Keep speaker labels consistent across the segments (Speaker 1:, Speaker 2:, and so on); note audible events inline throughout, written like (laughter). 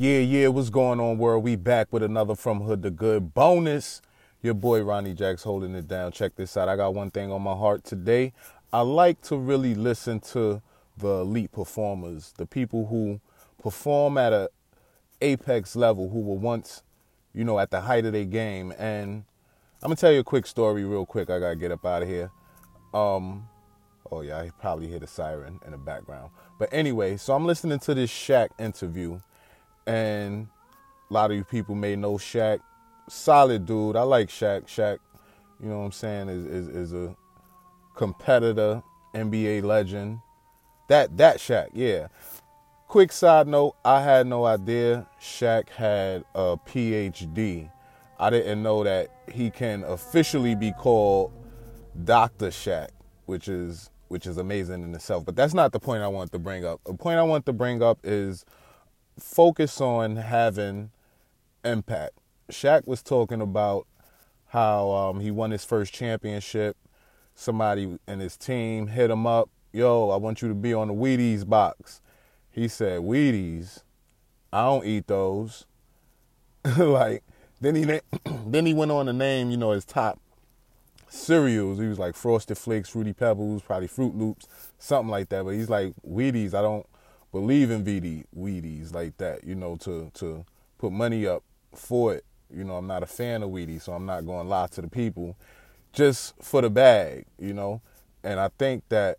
Speaker 1: Yeah, yeah, what's going on, world? We back with another From Hood to Good bonus. Your boy Ronnie Jacks holding it down. Check this out. I got one thing on my heart today. I like to really listen to the elite performers, the people who perform at a apex level, who were once, you know, at the height of their game. And I'm gonna tell you a quick story, real quick. I gotta get up out of here. Um, oh yeah, I probably hear the siren in the background. But anyway, so I'm listening to this Shaq interview and a lot of you people may know Shaq. Solid dude. I like Shaq. Shaq, you know what I'm saying, is is, is a competitor, NBA legend. That that Shaq, yeah. Quick side note, I had no idea Shaq had a PhD. I didn't know that he can officially be called Dr. Shaq, which is which is amazing in itself. But that's not the point I want to bring up. The point I want to bring up is focus on having impact. Shaq was talking about how um, he won his first championship. Somebody in his team hit him up, yo, I want you to be on the Wheaties box. He said, Wheaties, I don't eat those. (laughs) like then he (clears throat) then he went on to name, you know, his top cereals. He was like Frosted Flakes, Fruity Pebbles, probably Froot Loops, something like that. But he's like Wheaties, I don't believe in VD Wheaties like that, you know, to to put money up for it. You know, I'm not a fan of Wheaties, so I'm not going to lie to the people just for the bag, you know. And I think that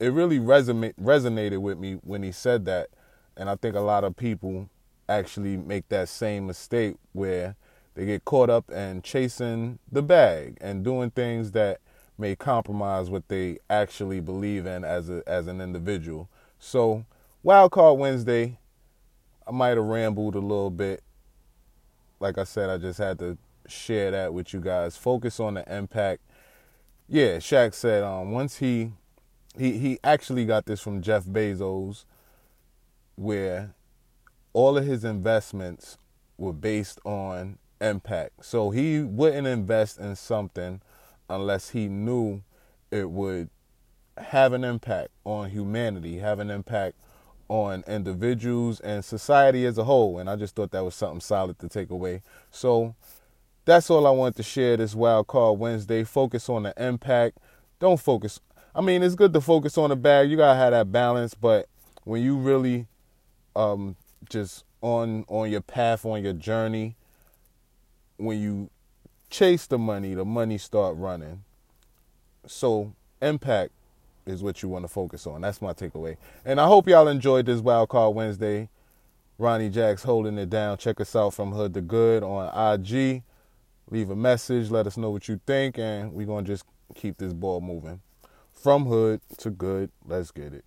Speaker 1: it really resonate, resonated with me when he said that. And I think a lot of people actually make that same mistake where they get caught up and chasing the bag and doing things that may compromise what they actually believe in as a as an individual. So Wild Card Wednesday, I might have rambled a little bit. Like I said, I just had to share that with you guys. Focus on the impact. Yeah, Shaq said um, once he he he actually got this from Jeff Bezos, where all of his investments were based on impact. So he wouldn't invest in something unless he knew it would have an impact on humanity, have an impact on individuals and society as a whole. And I just thought that was something solid to take away. So that's all I wanted to share this Wild Card Wednesday. Focus on the impact. Don't focus. I mean, it's good to focus on the bag. You gotta have that balance. But when you really um, just on on your path, on your journey, when you chase the money, the money start running. So impact is what you want to focus on. That's my takeaway. And I hope y'all enjoyed this Wild Card Wednesday. Ronnie Jacks holding it down. Check us out from Hood to Good on IG. Leave a message. Let us know what you think. And we're going to just keep this ball moving. From Hood to Good. Let's get it.